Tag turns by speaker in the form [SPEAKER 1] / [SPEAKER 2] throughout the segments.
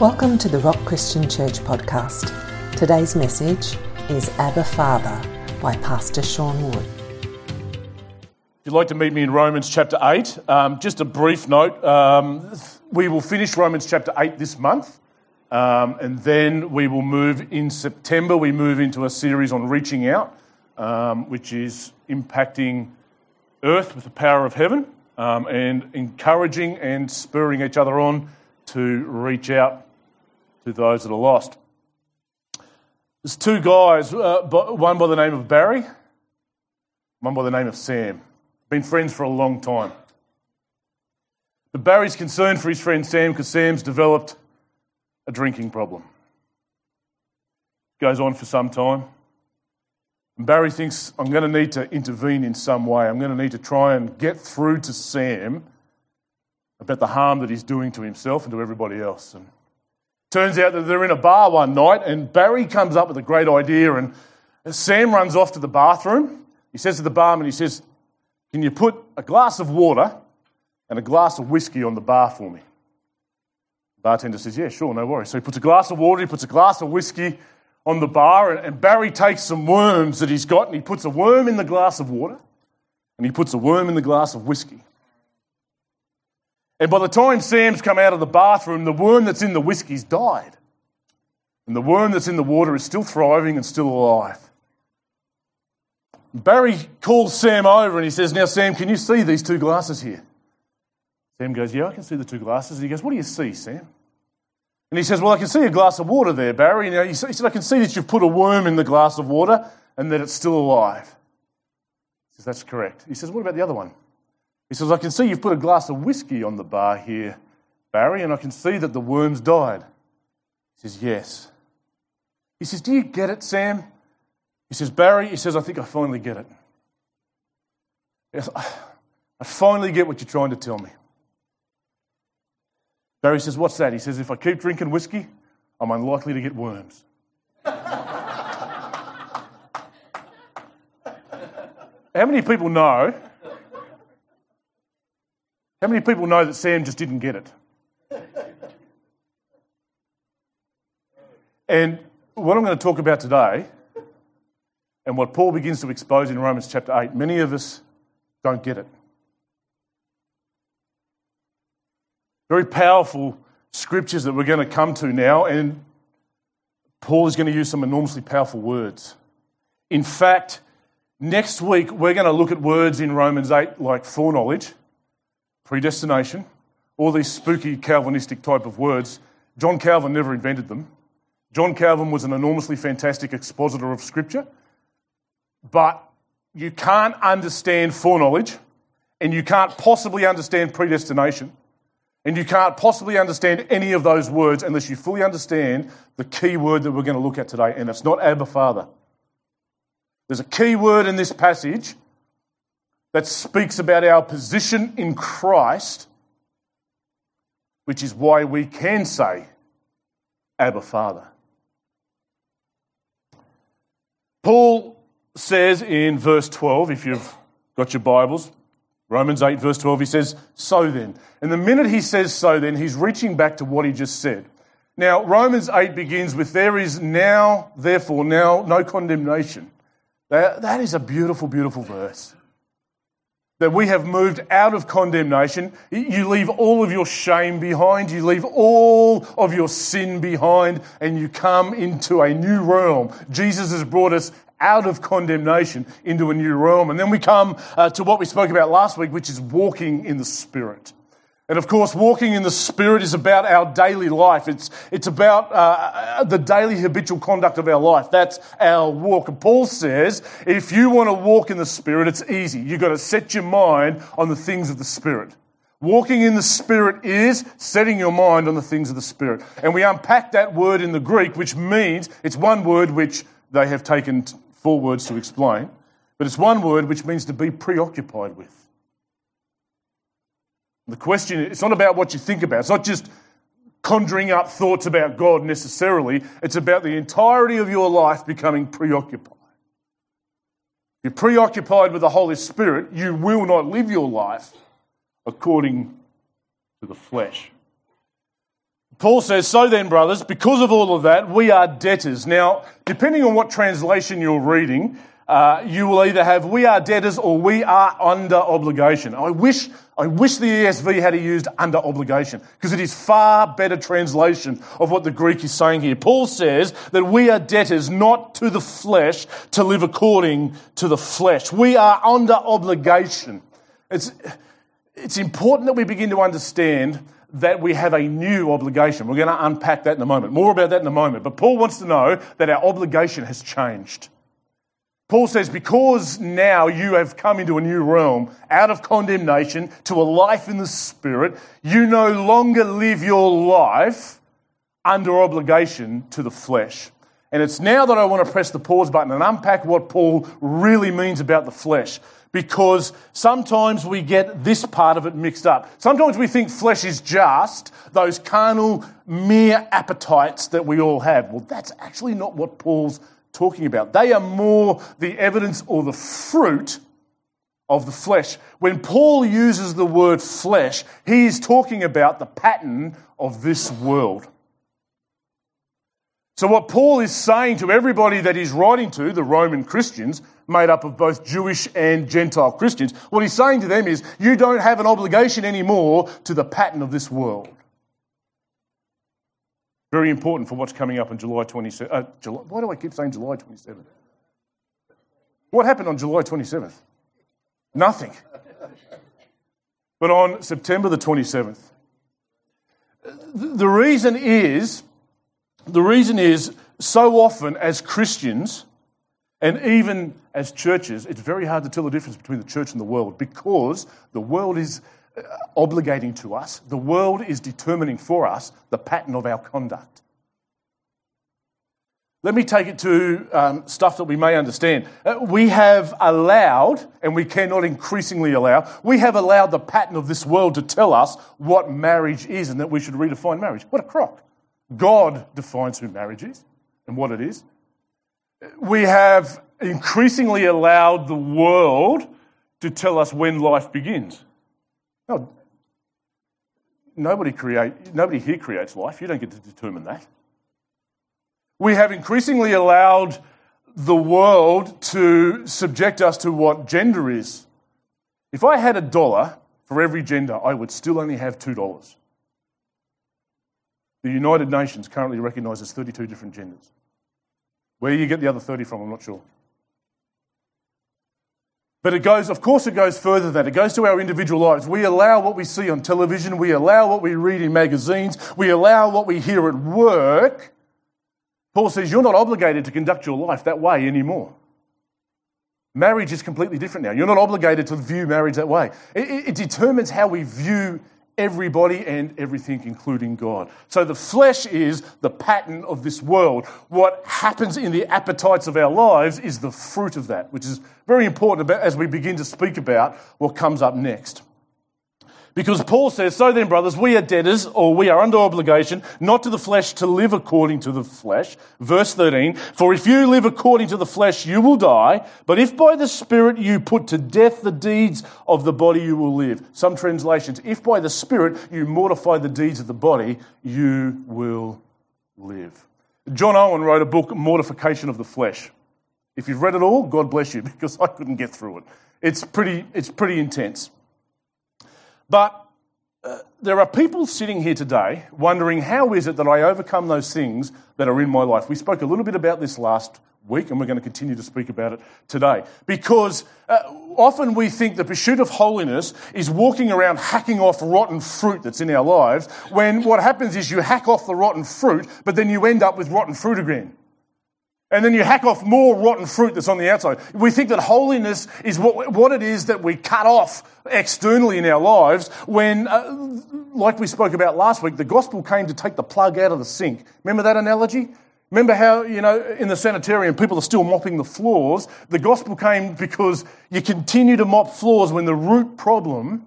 [SPEAKER 1] Welcome to the Rock Christian Church podcast. Today's message is Abba Father by Pastor Sean Wood.
[SPEAKER 2] If you'd like to meet me in Romans chapter 8, um, just a brief note. Um, we will finish Romans chapter 8 this month, um, and then we will move in September. We move into a series on reaching out, um, which is impacting earth with the power of heaven um, and encouraging and spurring each other on to reach out to those that are lost. There's two guys, uh, one by the name of Barry, one by the name of Sam. Been friends for a long time. But Barry's concerned for his friend Sam because Sam's developed a drinking problem. Goes on for some time. And Barry thinks, I'm going to need to intervene in some way. I'm going to need to try and get through to Sam about the harm that he's doing to himself and to everybody else. And turns out that they're in a bar one night, and Barry comes up with a great idea, and Sam runs off to the bathroom. He says to the barman, he says, Can you put a glass of water and a glass of whiskey on the bar for me? The bartender says, Yeah, sure, no worries. So he puts a glass of water, he puts a glass of whiskey on the bar, and Barry takes some worms that he's got, and he puts a worm in the glass of water, and he puts a worm in the glass of whiskey. And by the time Sam's come out of the bathroom, the worm that's in the whiskey's died. And the worm that's in the water is still thriving and still alive. Barry calls Sam over and he says, Now, Sam, can you see these two glasses here? Sam goes, Yeah, I can see the two glasses. And he goes, What do you see, Sam? And he says, Well, I can see a glass of water there, Barry. And he said, I can see that you've put a worm in the glass of water and that it's still alive. He says, That's correct. He says, What about the other one? He says, I can see you've put a glass of whiskey on the bar here, Barry, and I can see that the worms died. He says, Yes. He says, Do you get it, Sam? He says, Barry, he says, I think I finally get it. Yes, I finally get what you're trying to tell me. Barry says, What's that? He says, If I keep drinking whiskey, I'm unlikely to get worms. How many people know how many people know that Sam just didn't get it? And what I'm going to talk about today, and what Paul begins to expose in Romans chapter 8, many of us don't get it. Very powerful scriptures that we're going to come to now, and Paul is going to use some enormously powerful words. In fact, next week we're going to look at words in Romans 8 like foreknowledge predestination, all these spooky Calvinistic type of words. John Calvin never invented them. John Calvin was an enormously fantastic expositor of Scripture, but you can't understand foreknowledge, and you can't possibly understand predestination, and you can't possibly understand any of those words unless you fully understand the key word that we're going to look at today, and it's not Abba Father. There's a key word in this passage that speaks about our position in Christ, which is why we can say, Abba, Father. Paul says in verse 12, if you've got your Bibles, Romans 8, verse 12, he says, So then. And the minute he says so then, he's reaching back to what he just said. Now, Romans 8 begins with, There is now, therefore, now no condemnation. That, that is a beautiful, beautiful verse that we have moved out of condemnation. You leave all of your shame behind, you leave all of your sin behind, and you come into a new realm. Jesus has brought us out of condemnation into a new realm. And then we come uh, to what we spoke about last week, which is walking in the Spirit. And of course, walking in the Spirit is about our daily life. It's, it's about uh, the daily habitual conduct of our life. That's our walk. And Paul says, if you want to walk in the Spirit, it's easy. You've got to set your mind on the things of the Spirit. Walking in the Spirit is setting your mind on the things of the Spirit. And we unpack that word in the Greek, which means it's one word which they have taken four words to explain, but it's one word which means to be preoccupied with. The question is, it's not about what you think about. It's not just conjuring up thoughts about God necessarily. It's about the entirety of your life becoming preoccupied. If you're preoccupied with the Holy Spirit, you will not live your life according to the flesh. Paul says, So then, brothers, because of all of that, we are debtors. Now, depending on what translation you're reading, uh, you will either have we are debtors or we are under obligation. I wish, I wish the ESV had used under obligation because it is far better translation of what the Greek is saying here. Paul says that we are debtors not to the flesh to live according to the flesh. We are under obligation. It's, it's important that we begin to understand that we have a new obligation. We're going to unpack that in a moment. More about that in a moment. But Paul wants to know that our obligation has changed. Paul says, because now you have come into a new realm, out of condemnation to a life in the Spirit, you no longer live your life under obligation to the flesh. And it's now that I want to press the pause button and unpack what Paul really means about the flesh. Because sometimes we get this part of it mixed up. Sometimes we think flesh is just those carnal, mere appetites that we all have. Well, that's actually not what Paul's talking about. They are more the evidence or the fruit of the flesh. When Paul uses the word flesh, he is talking about the pattern of this world. So, what Paul is saying to everybody that he's writing to, the Roman Christians, made up of both Jewish and Gentile Christians, what he's saying to them is, you don't have an obligation anymore to the pattern of this world. Very important for what's coming up on July 27th. Uh, July, why do I keep saying July 27th? What happened on July 27th? Nothing. But on September the 27th, the reason is, the reason is so often as Christians and even as churches, it's very hard to tell the difference between the church and the world because the world is obligating to us, the world is determining for us the pattern of our conduct. Let me take it to um, stuff that we may understand. Uh, we have allowed, and we cannot increasingly allow, we have allowed the pattern of this world to tell us what marriage is and that we should redefine marriage. What a crock. God defines who marriage is and what it is. We have increasingly allowed the world to tell us when life begins. No, nobody, create, nobody here creates life. You don't get to determine that. We have increasingly allowed the world to subject us to what gender is. If I had a dollar for every gender, I would still only have $2. The United Nations currently recognises 32 different genders. Where you get the other 30 from, I'm not sure. But it goes, of course, it goes further than that. It goes to our individual lives. We allow what we see on television, we allow what we read in magazines, we allow what we hear at work. Paul says you're not obligated to conduct your life that way anymore. Marriage is completely different now. You're not obligated to view marriage that way. It, it, it determines how we view everybody and everything, including God. So the flesh is the pattern of this world. What happens in the appetites of our lives is the fruit of that, which is very important as we begin to speak about what comes up next. Because Paul says, So then, brothers, we are debtors, or we are under obligation, not to the flesh to live according to the flesh. Verse 13, For if you live according to the flesh, you will die. But if by the Spirit you put to death the deeds of the body, you will live. Some translations, if by the Spirit you mortify the deeds of the body, you will live. John Owen wrote a book, Mortification of the Flesh. If you've read it all, God bless you, because I couldn't get through it. It's pretty, it's pretty intense. But uh, there are people sitting here today wondering how is it that I overcome those things that are in my life? We spoke a little bit about this last week and we're going to continue to speak about it today. Because uh, often we think the pursuit of holiness is walking around hacking off rotten fruit that's in our lives, when what happens is you hack off the rotten fruit, but then you end up with rotten fruit again. And then you hack off more rotten fruit that's on the outside. We think that holiness is what, what it is that we cut off externally in our lives when, uh, like we spoke about last week, the gospel came to take the plug out of the sink. Remember that analogy? Remember how, you know, in the sanitarium, people are still mopping the floors. The gospel came because you continue to mop floors when the root problem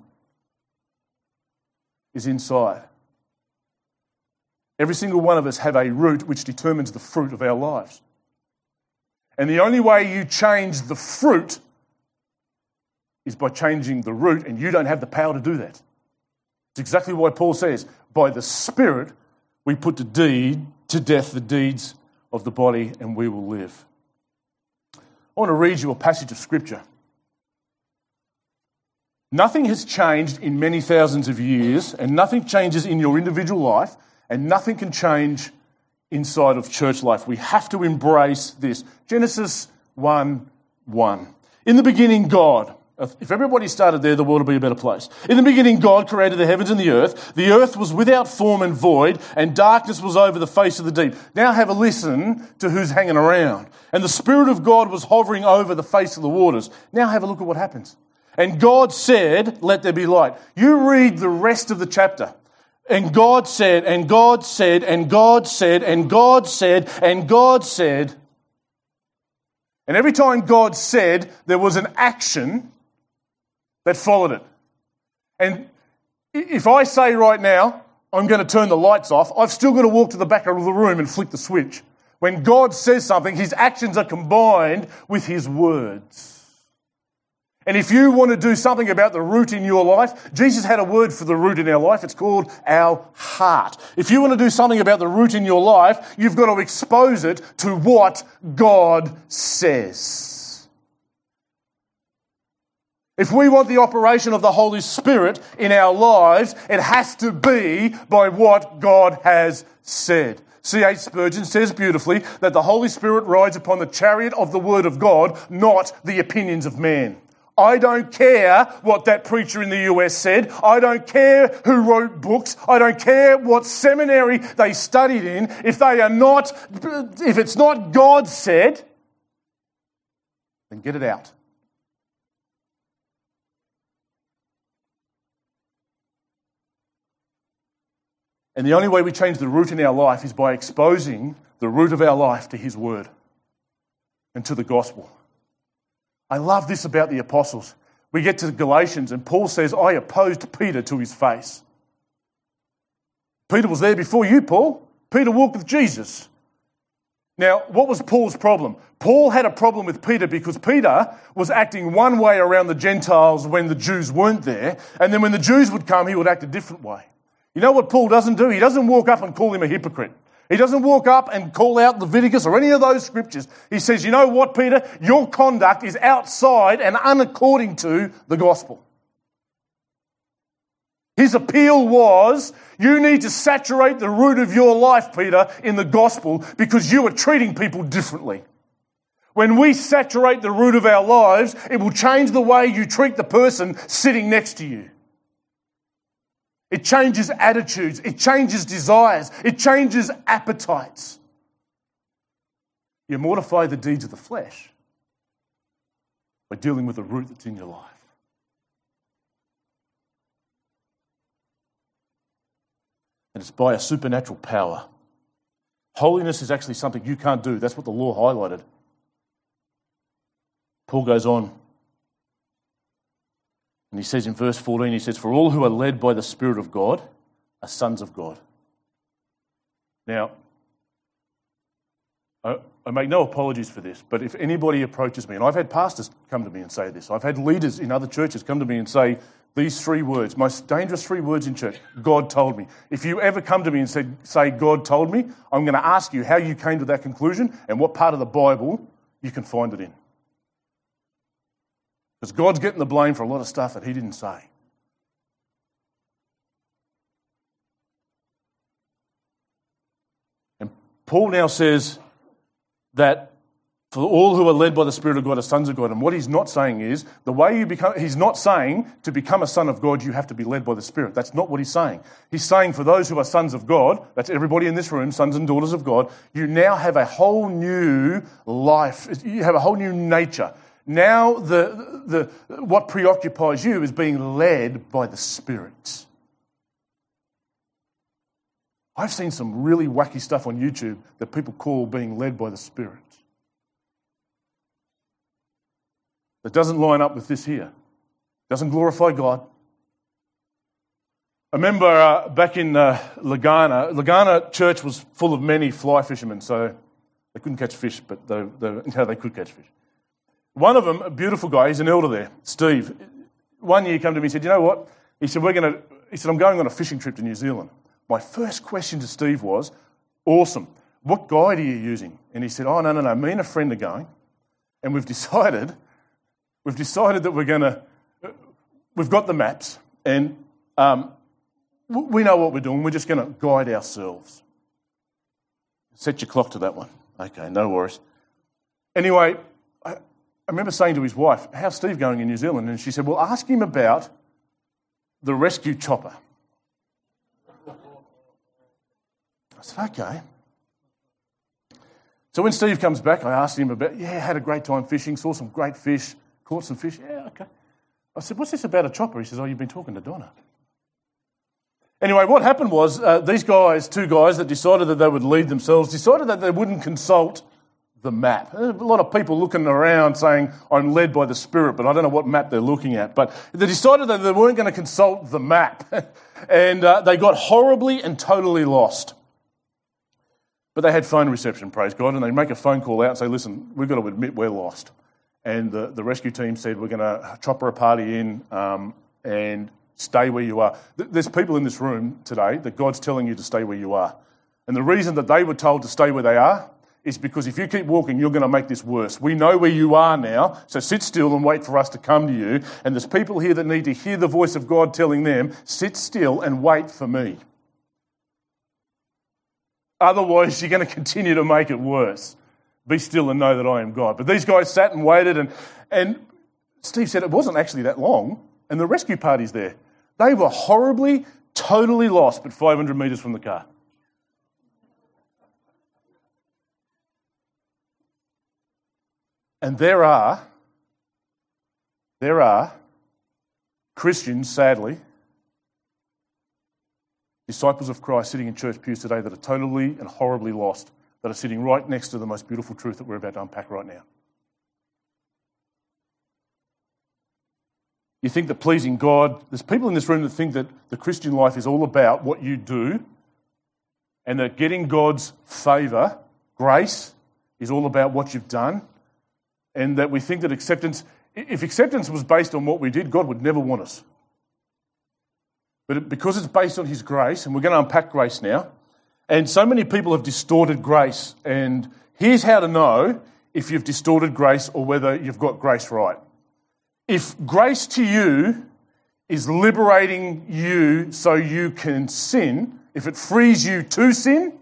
[SPEAKER 2] is inside. Every single one of us have a root which determines the fruit of our lives. And the only way you change the fruit is by changing the root, and you don't have the power to do that. It's exactly why Paul says, by the Spirit, we put to deed to death the deeds of the body, and we will live. I want to read you a passage of scripture. Nothing has changed in many thousands of years, and nothing changes in your individual life, and nothing can change inside of church life. We have to embrace this. Genesis 1 1. In the beginning, God. If everybody started there, the world would be a better place. In the beginning, God created the heavens and the earth. The earth was without form and void, and darkness was over the face of the deep. Now have a listen to who's hanging around. And the Spirit of God was hovering over the face of the waters. Now have a look at what happens. And God said, Let there be light. You read the rest of the chapter. And God said, and God said, and God said, and God said, and God said. And every time God said, there was an action that followed it. And if I say right now, I'm going to turn the lights off, I've still got to walk to the back of the room and flick the switch. When God says something, his actions are combined with his words. And if you want to do something about the root in your life, Jesus had a word for the root in our life. It's called our heart. If you want to do something about the root in your life, you've got to expose it to what God says. If we want the operation of the Holy Spirit in our lives, it has to be by what God has said. C.H. Spurgeon says beautifully that the Holy Spirit rides upon the chariot of the Word of God, not the opinions of man. I don't care what that preacher in the US said. I don't care who wrote books. I don't care what seminary they studied in. If they are not, if it's not God said, then get it out. And the only way we change the root in our life is by exposing the root of our life to His Word and to the gospel. I love this about the apostles. We get to Galatians, and Paul says, I opposed Peter to his face. Peter was there before you, Paul. Peter walked with Jesus. Now, what was Paul's problem? Paul had a problem with Peter because Peter was acting one way around the Gentiles when the Jews weren't there, and then when the Jews would come, he would act a different way. You know what Paul doesn't do? He doesn't walk up and call him a hypocrite. He doesn't walk up and call out Leviticus or any of those scriptures. He says, You know what, Peter? Your conduct is outside and unaccording to the gospel. His appeal was, You need to saturate the root of your life, Peter, in the gospel because you are treating people differently. When we saturate the root of our lives, it will change the way you treat the person sitting next to you. It changes attitudes. It changes desires. It changes appetites. You mortify the deeds of the flesh by dealing with the root that's in your life. And it's by a supernatural power. Holiness is actually something you can't do. That's what the law highlighted. Paul goes on and he says in verse 14, he says, For all who are led by the Spirit of God are sons of God. Now, I, I make no apologies for this, but if anybody approaches me, and I've had pastors come to me and say this, I've had leaders in other churches come to me and say these three words, most dangerous three words in church God told me. If you ever come to me and say, say God told me, I'm going to ask you how you came to that conclusion and what part of the Bible you can find it in. Because God's getting the blame for a lot of stuff that He didn't say. And Paul now says that for all who are led by the Spirit of God are sons of God. And what he's not saying is the way you become, he's not saying to become a son of God, you have to be led by the Spirit. That's not what he's saying. He's saying for those who are sons of God, that's everybody in this room, sons and daughters of God, you now have a whole new life. You have a whole new nature. Now, the, the, what preoccupies you is being led by the Spirit. I've seen some really wacky stuff on YouTube that people call being led by the Spirit. That doesn't line up with this here. Doesn't glorify God. I remember uh, back in uh, Lagana, Legana Church was full of many fly fishermen, so they couldn't catch fish, but they, they, they could catch fish. One of them, a beautiful guy, he's an elder there, Steve. One year he came to me and said, You know what? He said, We're going to, he said, I'm going on a fishing trip to New Zealand. my first question to Steve was, Awesome, what guide are you using? And he said, Oh, no, no, no, me and a friend are going, and we've decided, we've decided that we're going to, we've got the maps, and um, we know what we're doing, we're just going to guide ourselves. Set your clock to that one. Okay, no worries. Anyway, I remember saying to his wife, How's Steve going in New Zealand? And she said, Well, ask him about the rescue chopper. I said, Okay. So when Steve comes back, I asked him about, yeah, had a great time fishing, saw some great fish, caught some fish. Yeah, okay. I said, what's this about a chopper? He says, oh, you've been talking to Donna. Anyway, what happened was uh, these guys, two guys that decided that they would lead themselves, decided that they wouldn't consult the map. A lot of people looking around saying, I'm led by the Spirit, but I don't know what map they're looking at. But they decided that they weren't going to consult the map. and uh, they got horribly and totally lost. But they had phone reception, praise God, and they make a phone call out and say, listen, we've got to admit we're lost. And the, the rescue team said, we're going to chopper a party in um, and stay where you are. There's people in this room today that God's telling you to stay where you are. And the reason that they were told to stay where they are is because if you keep walking, you're going to make this worse. We know where you are now, so sit still and wait for us to come to you. And there's people here that need to hear the voice of God telling them, sit still and wait for me. Otherwise, you're going to continue to make it worse. Be still and know that I am God. But these guys sat and waited, and, and Steve said it wasn't actually that long, and the rescue party's there. They were horribly, totally lost, but 500 metres from the car. And there are, there are Christians, sadly, disciples of Christ sitting in church pews today that are totally and horribly lost, that are sitting right next to the most beautiful truth that we're about to unpack right now. You think that pleasing God, there's people in this room that think that the Christian life is all about what you do, and that getting God's favour, grace, is all about what you've done, and that we think that acceptance, if acceptance was based on what we did, God would never want us. But because it's based on His grace, and we're going to unpack grace now, and so many people have distorted grace, and here's how to know if you've distorted grace or whether you've got grace right. If grace to you is liberating you so you can sin, if it frees you to sin,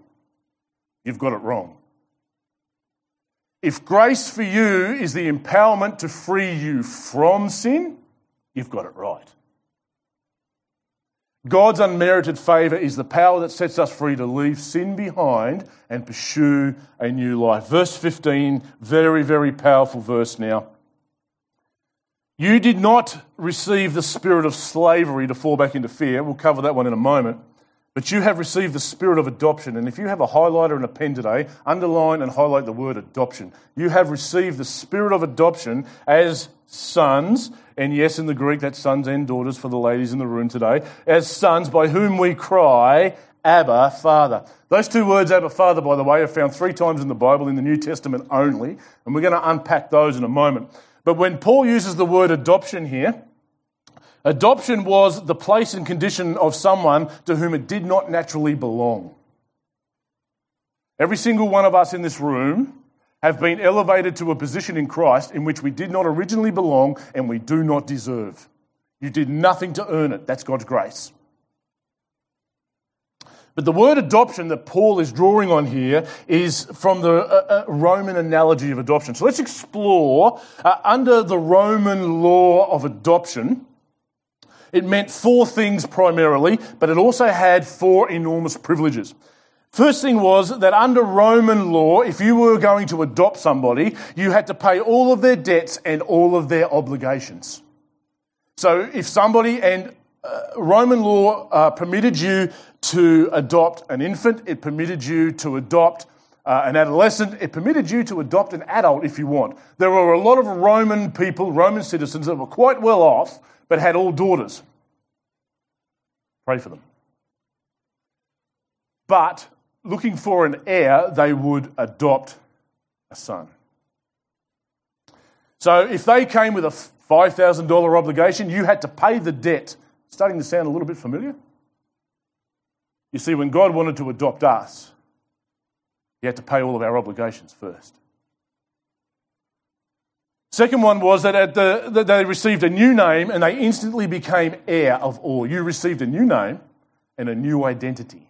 [SPEAKER 2] you've got it wrong. If grace for you is the empowerment to free you from sin, you've got it right. God's unmerited favour is the power that sets us free to leave sin behind and pursue a new life. Verse 15, very, very powerful verse now. You did not receive the spirit of slavery to fall back into fear. We'll cover that one in a moment. But you have received the spirit of adoption. And if you have a highlighter and a pen today, underline and highlight the word adoption. You have received the spirit of adoption as sons. And yes, in the Greek, that's sons and daughters for the ladies in the room today. As sons by whom we cry, Abba, Father. Those two words, Abba, Father, by the way, are found three times in the Bible, in the New Testament only. And we're going to unpack those in a moment. But when Paul uses the word adoption here, Adoption was the place and condition of someone to whom it did not naturally belong. Every single one of us in this room have been elevated to a position in Christ in which we did not originally belong and we do not deserve. You did nothing to earn it. That's God's grace. But the word adoption that Paul is drawing on here is from the uh, uh, Roman analogy of adoption. So let's explore uh, under the Roman law of adoption it meant four things primarily, but it also had four enormous privileges. First thing was that under Roman law, if you were going to adopt somebody, you had to pay all of their debts and all of their obligations. So if somebody, and uh, Roman law uh, permitted you to adopt an infant, it permitted you to adopt uh, an adolescent, it permitted you to adopt an adult if you want. There were a lot of Roman people, Roman citizens, that were quite well off but had all daughters. Pray for them. But looking for an heir, they would adopt a son. So if they came with a $5,000 obligation, you had to pay the debt. Starting to sound a little bit familiar? You see, when God wanted to adopt us, He had to pay all of our obligations first. Second one was that, at the, that they received a new name and they instantly became heir of all. You received a new name and a new identity.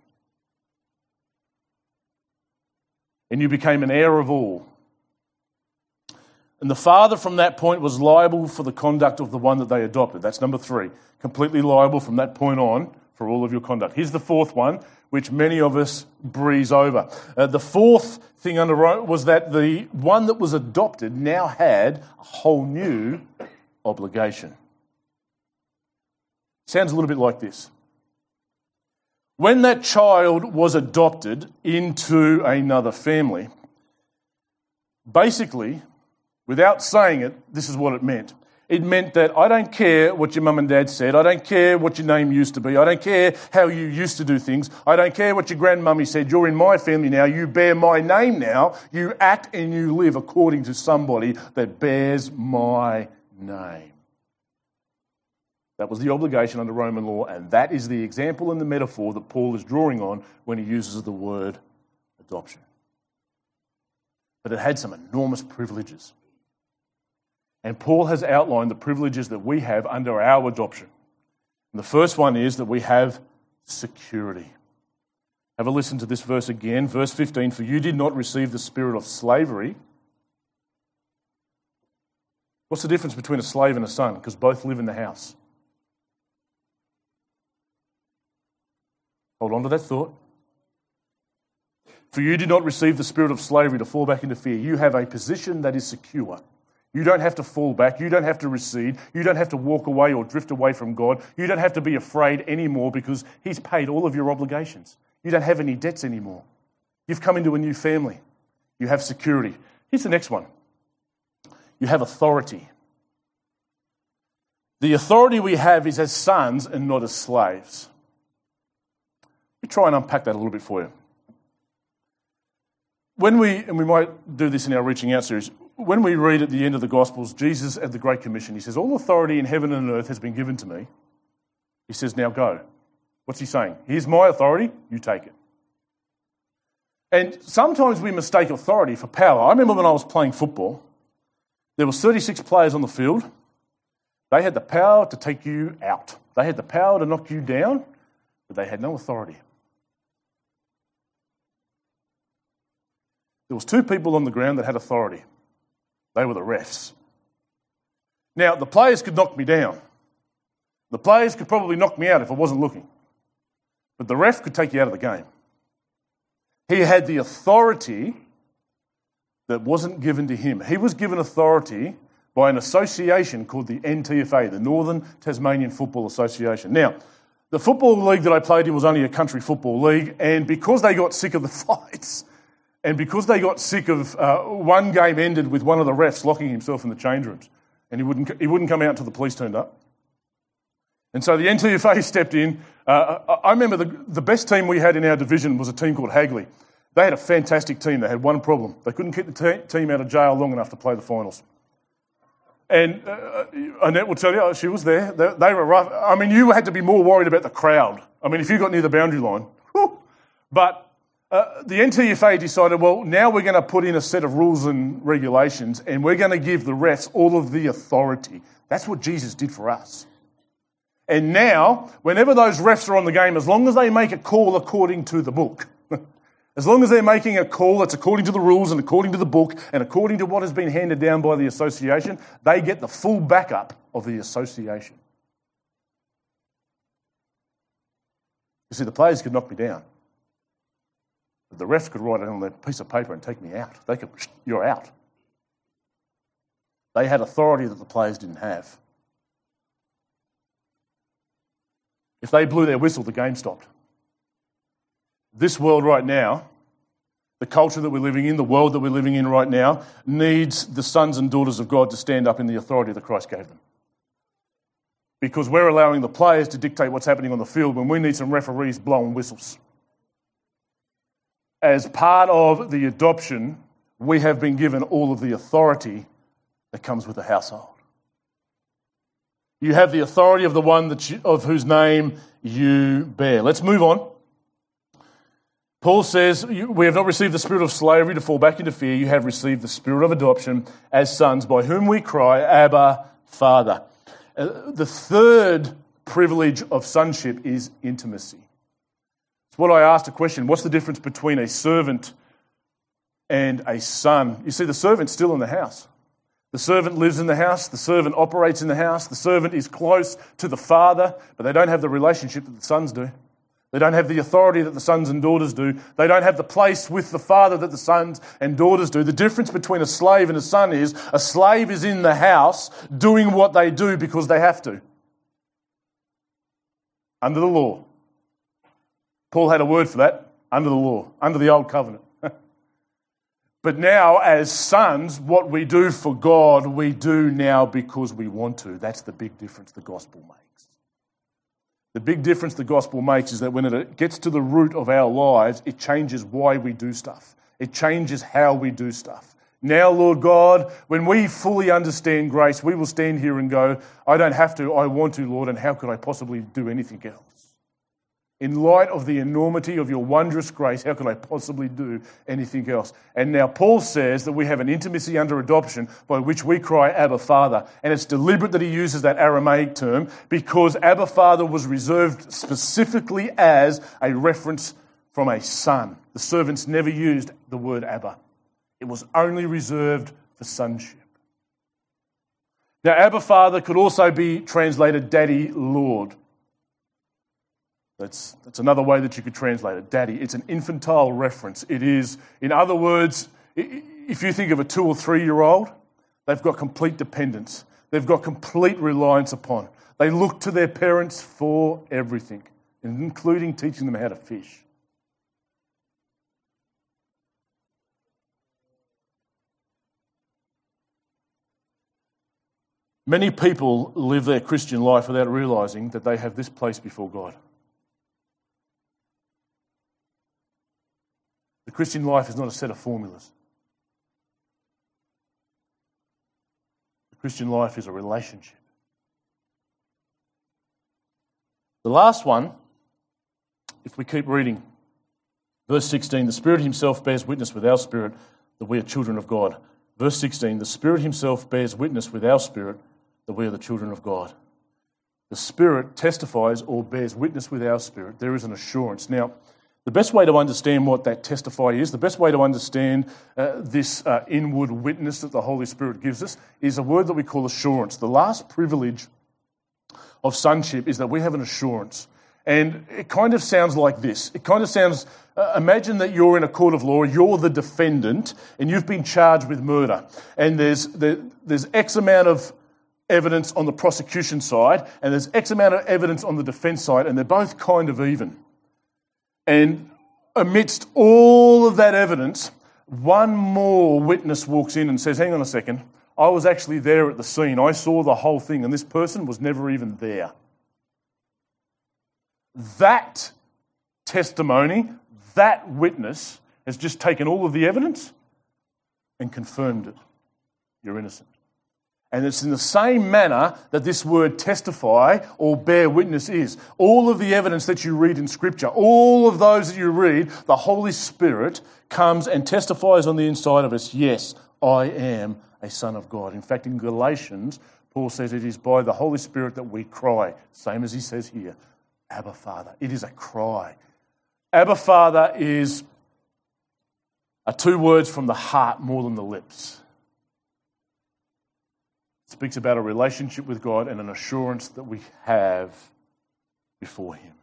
[SPEAKER 2] And you became an heir of all. And the father from that point was liable for the conduct of the one that they adopted. That's number three. Completely liable from that point on for all of your conduct. Here's the fourth one, which many of us breeze over. Uh, the fourth thing under was that the one that was adopted now had a whole new obligation. Sounds a little bit like this. When that child was adopted into another family, basically Without saying it, this is what it meant. It meant that I don't care what your mum and dad said. I don't care what your name used to be. I don't care how you used to do things. I don't care what your grandmummy said. You're in my family now. You bear my name now. You act and you live according to somebody that bears my name. That was the obligation under Roman law, and that is the example and the metaphor that Paul is drawing on when he uses the word adoption. But it had some enormous privileges. And Paul has outlined the privileges that we have under our adoption. And the first one is that we have security. Have a listen to this verse again. Verse 15 For you did not receive the spirit of slavery. What's the difference between a slave and a son? Because both live in the house. Hold on to that thought. For you did not receive the spirit of slavery to fall back into fear. You have a position that is secure. You don't have to fall back. You don't have to recede. You don't have to walk away or drift away from God. You don't have to be afraid anymore because He's paid all of your obligations. You don't have any debts anymore. You've come into a new family. You have security. Here's the next one you have authority. The authority we have is as sons and not as slaves. Let me try and unpack that a little bit for you. When we, and we might do this in our Reaching Out series, when we read at the end of the Gospels, Jesus at the Great Commission, he says, All authority in heaven and earth has been given to me. He says, Now go. What's he saying? Here's my authority, you take it. And sometimes we mistake authority for power. I remember when I was playing football, there were 36 players on the field. They had the power to take you out. They had the power to knock you down, but they had no authority. There was two people on the ground that had authority. They were the refs. Now, the players could knock me down. The players could probably knock me out if I wasn't looking. But the ref could take you out of the game. He had the authority that wasn't given to him. He was given authority by an association called the NTFA, the Northern Tasmanian Football Association. Now, the football league that I played in was only a country football league, and because they got sick of the fights, and because they got sick of uh, one game ended with one of the refs locking himself in the change rooms, and he wouldn't, he wouldn't come out until the police turned up. And so the NTFA stepped in. Uh, I remember the, the best team we had in our division was a team called Hagley. They had a fantastic team. They had one problem. They couldn't keep the te- team out of jail long enough to play the finals. And uh, Annette will tell you, she was there. They, they, were rough. I mean, you had to be more worried about the crowd. I mean, if you got near the boundary line, whew. but uh, the NTFA decided, well, now we're going to put in a set of rules and regulations and we're going to give the refs all of the authority. That's what Jesus did for us. And now, whenever those refs are on the game, as long as they make a call according to the book, as long as they're making a call that's according to the rules and according to the book and according to what has been handed down by the association, they get the full backup of the association. You see, the players could knock me down. The refs could write it on that piece of paper and take me out. They could, you're out. They had authority that the players didn't have. If they blew their whistle, the game stopped. This world right now, the culture that we're living in, the world that we're living in right now, needs the sons and daughters of God to stand up in the authority that Christ gave them. Because we're allowing the players to dictate what's happening on the field when we need some referees blowing whistles as part of the adoption, we have been given all of the authority that comes with the household. You have the authority of the one that you, of whose name you bear. Let's move on. Paul says, We have not received the spirit of slavery to fall back into fear. You have received the spirit of adoption as sons, by whom we cry, Abba, Father. Uh, the third privilege of sonship is intimacy. It's what I asked a question what's the difference between a servant and a son? You see, the servant's still in the house. The servant lives in the house, the servant operates in the house, the servant is close to the father, but they don't have the relationship that the sons do. They don't have the authority that the sons and daughters do. They don't have the place with the father that the sons and daughters do. The difference between a slave and a son is a slave is in the house doing what they do because they have to. Under the law. Paul had a word for that under the law, under the old covenant. but now, as sons, what we do for God, we do now because we want to. That's the big difference the gospel makes. The big difference the gospel makes is that when it gets to the root of our lives, it changes why we do stuff. It changes how we do stuff. Now, Lord God, when we fully understand grace, we will stand here and go, I don't have to, I want to, Lord, and how could I possibly do anything else? In light of the enormity of your wondrous grace, how can I possibly do anything else? And now Paul says that we have an intimacy under adoption by which we cry, Abba Father. And it's deliberate that he uses that Aramaic term because Abba Father was reserved specifically as a reference from a son. The servants never used the word Abba, it was only reserved for sonship. Now, Abba Father could also be translated Daddy Lord. That's, that's another way that you could translate it. Daddy. It's an infantile reference. It is, in other words, if you think of a two or three year old, they've got complete dependence. They've got complete reliance upon. They look to their parents for everything, including teaching them how to fish. Many people live their Christian life without realizing that they have this place before God. The Christian life is not a set of formulas. The Christian life is a relationship. The last one, if we keep reading, verse 16 the Spirit Himself bears witness with our spirit that we are children of God. Verse 16 the Spirit Himself bears witness with our spirit that we are the children of God. The Spirit testifies or bears witness with our spirit. There is an assurance. Now, the best way to understand what that testify is, the best way to understand uh, this uh, inward witness that the Holy Spirit gives us, is a word that we call assurance. The last privilege of sonship is that we have an assurance. And it kind of sounds like this. It kind of sounds uh, imagine that you're in a court of law, you're the defendant, and you've been charged with murder. And there's, there, there's X amount of evidence on the prosecution side, and there's X amount of evidence on the defense side, and they're both kind of even. And amidst all of that evidence, one more witness walks in and says, Hang on a second, I was actually there at the scene. I saw the whole thing, and this person was never even there. That testimony, that witness, has just taken all of the evidence and confirmed it. You're innocent. And it's in the same manner that this word testify or bear witness is. All of the evidence that you read in Scripture, all of those that you read, the Holy Spirit comes and testifies on the inside of us yes, I am a son of God. In fact, in Galatians, Paul says it is by the Holy Spirit that we cry, same as he says here, Abba Father. It is a cry. Abba Father is are two words from the heart more than the lips speaks about a relationship with God and an assurance that we have before Him.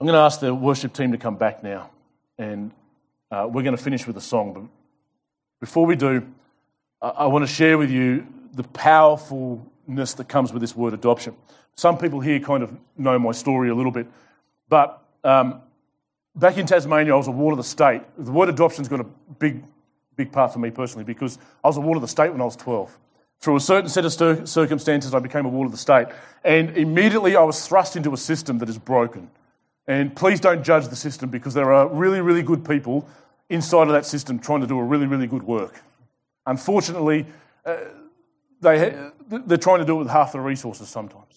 [SPEAKER 2] I'm going to ask the worship team to come back now, and uh, we're going to finish with a song. But before we do, I want to share with you the powerfulness that comes with this word adoption. Some people here kind of know my story a little bit, but um, back in Tasmania, I was a ward of the state. The word adoption's got a big big part for me personally because I was a ward of the state when I was 12. Through a certain set of circumstances, I became a ward of the state. And immediately I was thrust into a system that is broken. And please don't judge the system because there are really, really good people inside of that system trying to do a really, really good work. Unfortunately, uh, they, they're trying to do it with half the resources sometimes.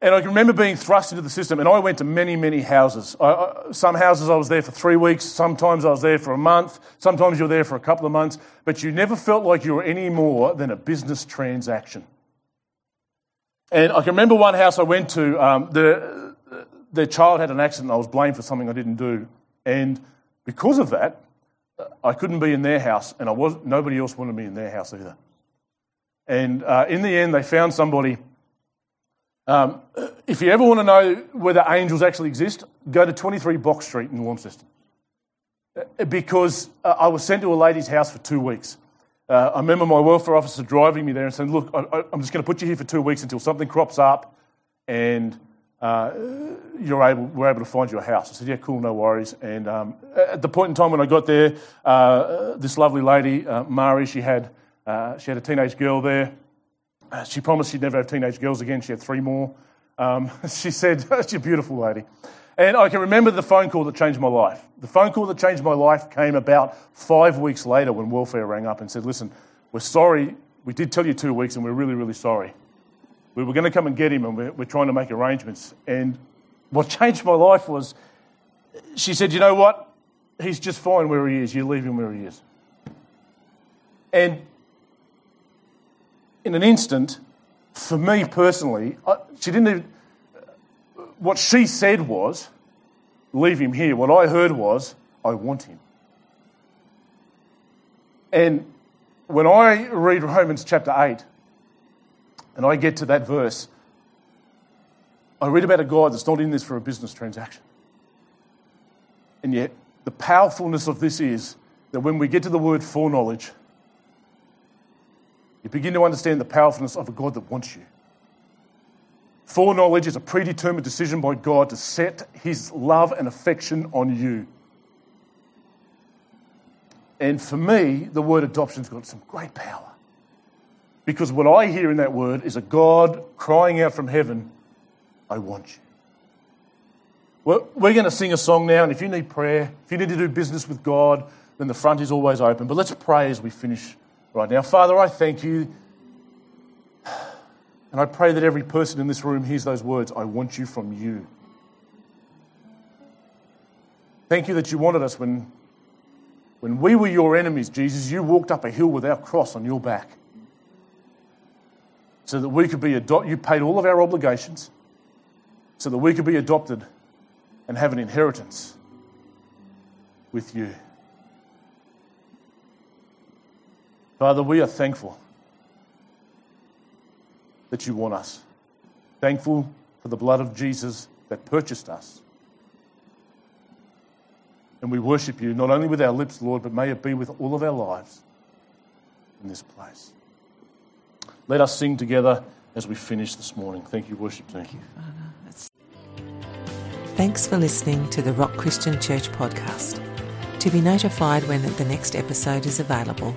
[SPEAKER 2] And I can remember being thrust into the system, and I went to many, many houses. I, I, some houses I was there for three weeks, sometimes I was there for a month, sometimes you were there for a couple of months, but you never felt like you were any more than a business transaction. And I can remember one house I went to, um, the, their child had an accident, I was blamed for something I didn't do. And because of that, I couldn't be in their house, and I was, nobody else wanted me in their house either. And uh, in the end, they found somebody um, if you ever want to know whether angels actually exist, go to 23 Box Street in Launceston. Uh, because uh, I was sent to a lady's house for two weeks. Uh, I remember my welfare officer driving me there and saying, Look, I, am just going to put you here for two weeks until something crops up and uh, you're able, we're able to find you a house. I said, Yeah, cool, no worries. And um, at the point in time when I got there, uh, this lovely lady, uh, Mari, she had, she had a teenage girl there. Uh, she promised she'd never have teenage girls again. She had three more. Um, she said, She's a beautiful lady. And I can remember the phone call that changed my life. The phone call that changed my life came about five weeks later when welfare rang up and said, Listen, we're sorry. We did tell you two weeks and we're really, really sorry. We were going to come and get him and we're, we're trying to make arrangements. And what changed my life was she said, You know what? He's just fine where he is. You leave him where he is. And in an instant, for me personally, I, she didn't even, what she said was, leave him here. What I heard was, I want him. And when I read Romans chapter 8, and I get to that verse, I read about a God that's not in this for a business transaction. And yet, the powerfulness of this is that when we get to the word foreknowledge, you begin to understand the powerfulness of a God that wants you. Foreknowledge is a predetermined decision by God to set his love and affection on you. And for me, the word adoption's got some great power. Because what I hear in that word is a God crying out from heaven, I want you. We're, going to sing a song now, and if you need prayer, if you need to do business with God, then the front is always open. But let's pray as we finish right now. Father, I thank you. And I pray that every person in this room hears those words I want you from you. Thank you that you wanted us when, when we were your enemies, Jesus. You walked up a hill with our cross on your back so that we could be adopted. You paid all of our obligations so that we could be adopted and have an inheritance with you. Father, we are thankful that you want us. Thankful for the blood of Jesus that purchased us. And we worship you not only with our lips, Lord, but may it be with all of our lives in this place. Let us sing together as we finish this morning. Thank you, worship team.
[SPEAKER 1] Thank you. Thanks for listening to the Rock Christian Church podcast. To be notified when the next episode is available,